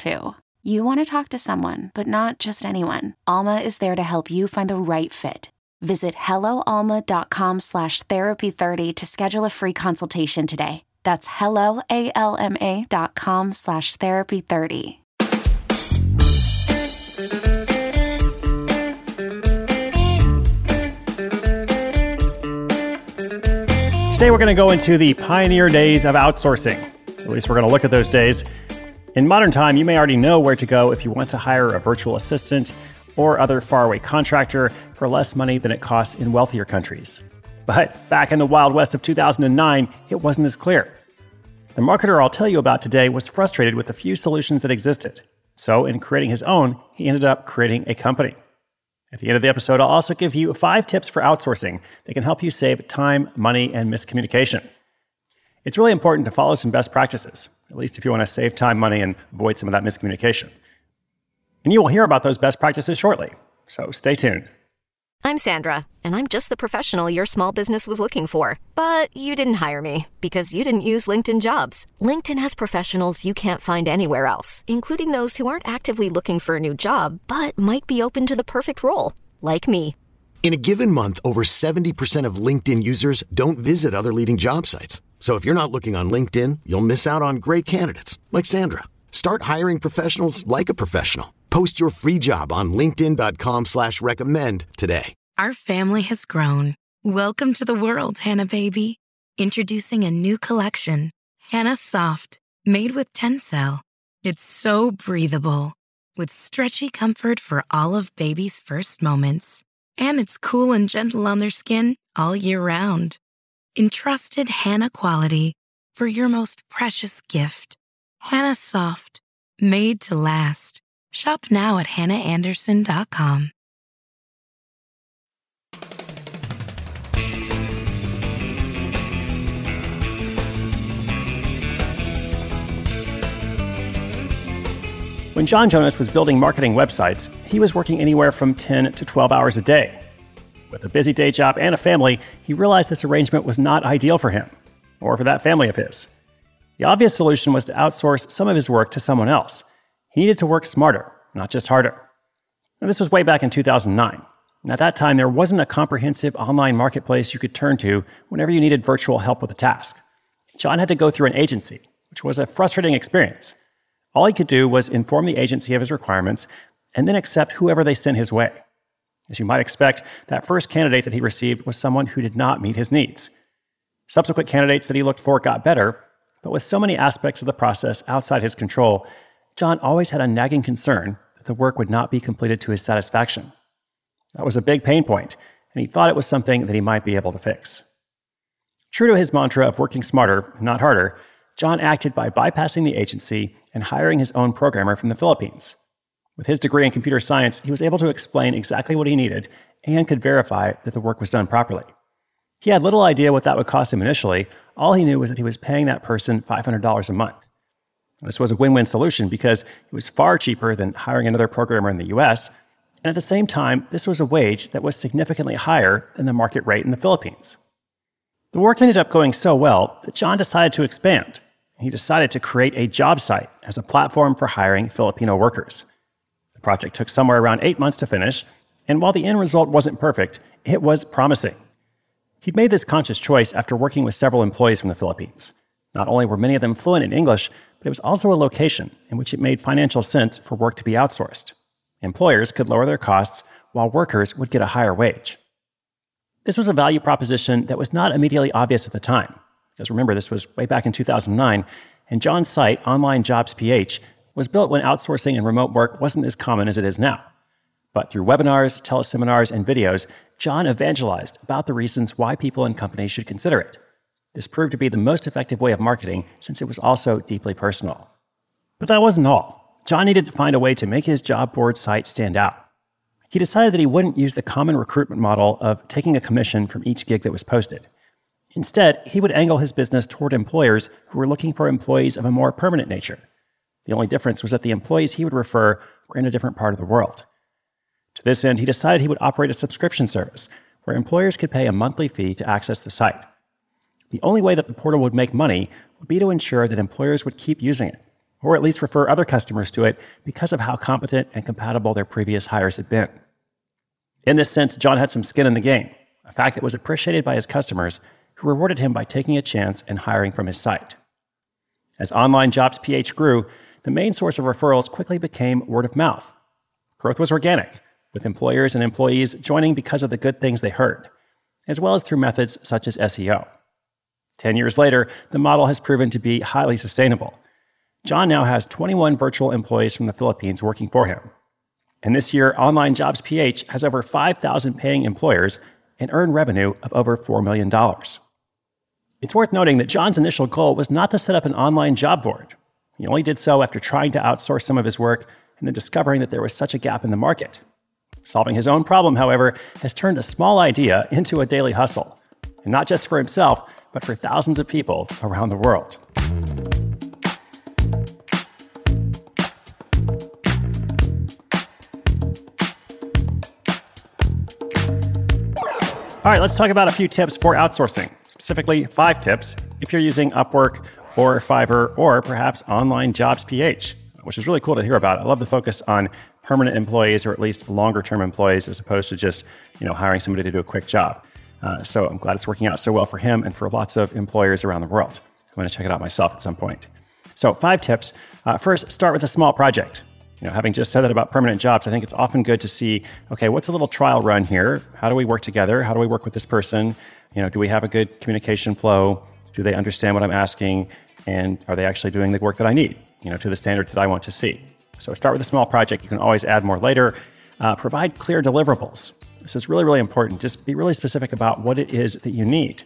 too. You want to talk to someone, but not just anyone. Alma is there to help you find the right fit. Visit helloalma.com slash therapy30 to schedule a free consultation today. That's helloalma.com slash therapy30. Today, we're going to go into the pioneer days of outsourcing. At least we're going to look at those days. In modern time, you may already know where to go if you want to hire a virtual assistant or other faraway contractor for less money than it costs in wealthier countries. But back in the Wild West of 2009, it wasn't as clear. The marketer I'll tell you about today was frustrated with the few solutions that existed. So, in creating his own, he ended up creating a company. At the end of the episode, I'll also give you five tips for outsourcing that can help you save time, money, and miscommunication. It's really important to follow some best practices, at least if you want to save time, money, and avoid some of that miscommunication. And you will hear about those best practices shortly, so stay tuned. I'm Sandra, and I'm just the professional your small business was looking for. But you didn't hire me because you didn't use LinkedIn jobs. LinkedIn has professionals you can't find anywhere else, including those who aren't actively looking for a new job but might be open to the perfect role, like me. In a given month, over 70% of LinkedIn users don't visit other leading job sites. So if you're not looking on LinkedIn, you'll miss out on great candidates like Sandra. Start hiring professionals like a professional. Post your free job on LinkedIn.com slash recommend today. Our family has grown. Welcome to the world, Hanna baby. Introducing a new collection, Hanna Soft, made with Tencel. It's so breathable, with stretchy comfort for all of baby's first moments. And it's cool and gentle on their skin all year round. Entrusted Hanna quality for your most precious gift. Hanna Soft, made to last. Shop now at hannaandersson.com. When John Jonas was building marketing websites, he was working anywhere from 10 to 12 hours a day. With a busy day job and a family, he realized this arrangement was not ideal for him, or for that family of his. The obvious solution was to outsource some of his work to someone else. He needed to work smarter, not just harder. Now, this was way back in 2009. And at that time, there wasn't a comprehensive online marketplace you could turn to whenever you needed virtual help with a task. John had to go through an agency, which was a frustrating experience. All he could do was inform the agency of his requirements and then accept whoever they sent his way. As you might expect, that first candidate that he received was someone who did not meet his needs. Subsequent candidates that he looked for got better, but with so many aspects of the process outside his control, John always had a nagging concern that the work would not be completed to his satisfaction. That was a big pain point, and he thought it was something that he might be able to fix. True to his mantra of working smarter, not harder, John acted by bypassing the agency and hiring his own programmer from the Philippines. With his degree in computer science, he was able to explain exactly what he needed and could verify that the work was done properly. He had little idea what that would cost him initially. All he knew was that he was paying that person $500 a month. This was a win win solution because it was far cheaper than hiring another programmer in the US. And at the same time, this was a wage that was significantly higher than the market rate in the Philippines. The work ended up going so well that John decided to expand. He decided to create a job site as a platform for hiring Filipino workers. The project took somewhere around eight months to finish, and while the end result wasn't perfect, it was promising. He'd made this conscious choice after working with several employees from the Philippines. Not only were many of them fluent in English, but it was also a location in which it made financial sense for work to be outsourced. Employers could lower their costs while workers would get a higher wage. This was a value proposition that was not immediately obvious at the time. Because remember, this was way back in 2009, and John's site, Online Jobs PH, was built when outsourcing and remote work wasn't as common as it is now. But through webinars, teleseminars, and videos, John evangelized about the reasons why people and companies should consider it. This proved to be the most effective way of marketing since it was also deeply personal. But that wasn't all. John needed to find a way to make his job board site stand out. He decided that he wouldn't use the common recruitment model of taking a commission from each gig that was posted. Instead, he would angle his business toward employers who were looking for employees of a more permanent nature. The only difference was that the employees he would refer were in a different part of the world. To this end, he decided he would operate a subscription service where employers could pay a monthly fee to access the site. The only way that the portal would make money would be to ensure that employers would keep using it, or at least refer other customers to it because of how competent and compatible their previous hires had been. In this sense, John had some skin in the game, a fact that was appreciated by his customers, who rewarded him by taking a chance and hiring from his site. As Online Jobs PH grew, the main source of referrals quickly became word of mouth. Growth was organic, with employers and employees joining because of the good things they heard, as well as through methods such as SEO. Ten years later, the model has proven to be highly sustainable. John now has 21 virtual employees from the Philippines working for him. And this year, Online Jobs PH has over 5,000 paying employers and earned revenue of over $4 million. It's worth noting that John's initial goal was not to set up an online job board. He only did so after trying to outsource some of his work and then discovering that there was such a gap in the market. Solving his own problem, however, has turned a small idea into a daily hustle, and not just for himself, but for thousands of people around the world. All right, let's talk about a few tips for outsourcing, specifically five tips if you're using Upwork or Fiverr or perhaps Online Jobs PH, which is really cool to hear about. I love the focus on permanent employees or at least longer term employees as opposed to just you know hiring somebody to do a quick job. Uh, so I'm glad it's working out so well for him and for lots of employers around the world. I'm going to check it out myself at some point. So five tips. Uh, first, start with a small project. You know, having just said that about permanent jobs, I think it's often good to see, okay, what's a little trial run here? How do we work together? How do we work with this person? You know, do we have a good communication flow? Do they understand what I'm asking? And are they actually doing the work that I need, you know, to the standards that I want to see? So start with a small project. You can always add more later. Uh, provide clear deliverables. This is really, really important. Just be really specific about what it is that you need.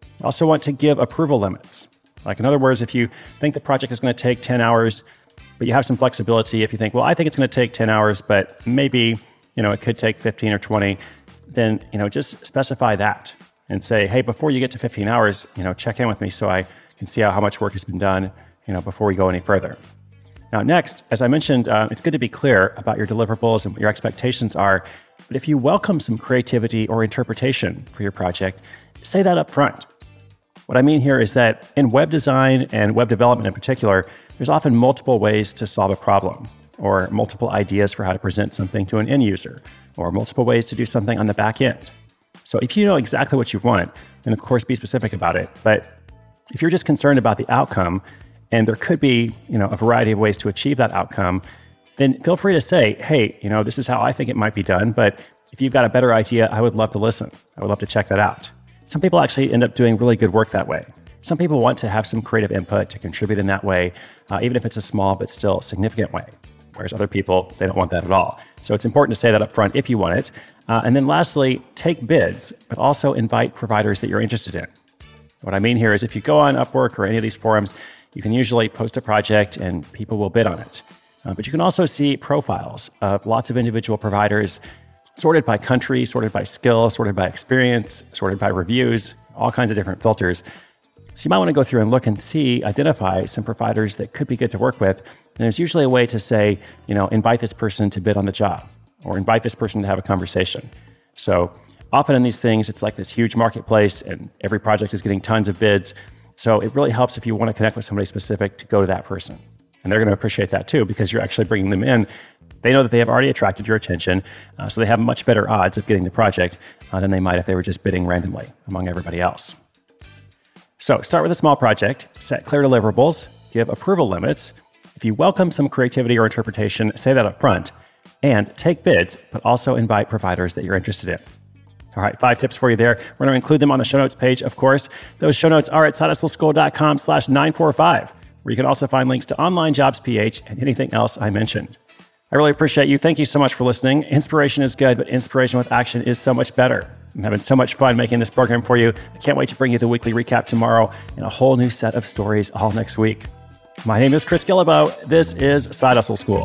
You also want to give approval limits. Like, in other words, if you think the project is going to take 10 hours, but you have some flexibility, if you think, well, I think it's going to take 10 hours, but maybe, you know, it could take 15 or 20, then, you know, just specify that and say, hey, before you get to 15 hours, you know, check in with me so I can see how, how much work has been done, you know, before we go any further. Now, next, as I mentioned, uh, it's good to be clear about your deliverables and what your expectations are. But if you welcome some creativity or interpretation for your project, say that up front. What I mean here is that in web design and web development in particular, there's often multiple ways to solve a problem, or multiple ideas for how to present something to an end user, or multiple ways to do something on the back end. So if you know exactly what you want, then of course be specific about it. But if you're just concerned about the outcome, and there could be you know a variety of ways to achieve that outcome then feel free to say hey you know this is how i think it might be done but if you've got a better idea i would love to listen. I would love to check that out. Some people actually end up doing really good work that way. Some people want to have some creative input to contribute in that way uh, even if it's a small but still significant way whereas other people they don't want that at all. So it's important to say that up front if you want it uh, and then lastly take bids but also invite providers that you're interested in what i mean here is if you go on upwork or any of these forums you can usually post a project and people will bid on it. Uh, but you can also see profiles of lots of individual providers sorted by country, sorted by skill, sorted by experience, sorted by reviews, all kinds of different filters. So you might want to go through and look and see, identify some providers that could be good to work with. And there's usually a way to say, you know, invite this person to bid on the job or invite this person to have a conversation. So often in these things, it's like this huge marketplace and every project is getting tons of bids. So it really helps if you want to connect with somebody specific to go to that person. And they're going to appreciate that too because you're actually bringing them in They know that they have already attracted your attention, uh, so they have much better odds of getting the project uh, than they might if they were just bidding randomly among everybody else. So start with a small project, set clear deliverables, give approval limits. If you welcome some creativity or interpretation, say that up front, and take bids, but also invite providers that you're interested in. All right, five tips for you there. We're going to include them on the show notes page, of course. Those show notes are at sidehustleschool.com slash 945, where you can also find links to online jobs PH and anything else I mentioned. I really appreciate you. Thank you so much for listening. Inspiration is good, but inspiration with action is so much better. I'm having so much fun making this program for you. I can't wait to bring you the weekly recap tomorrow and a whole new set of stories all next week. My name is Chris Guillebeau. This is Side Hustle School.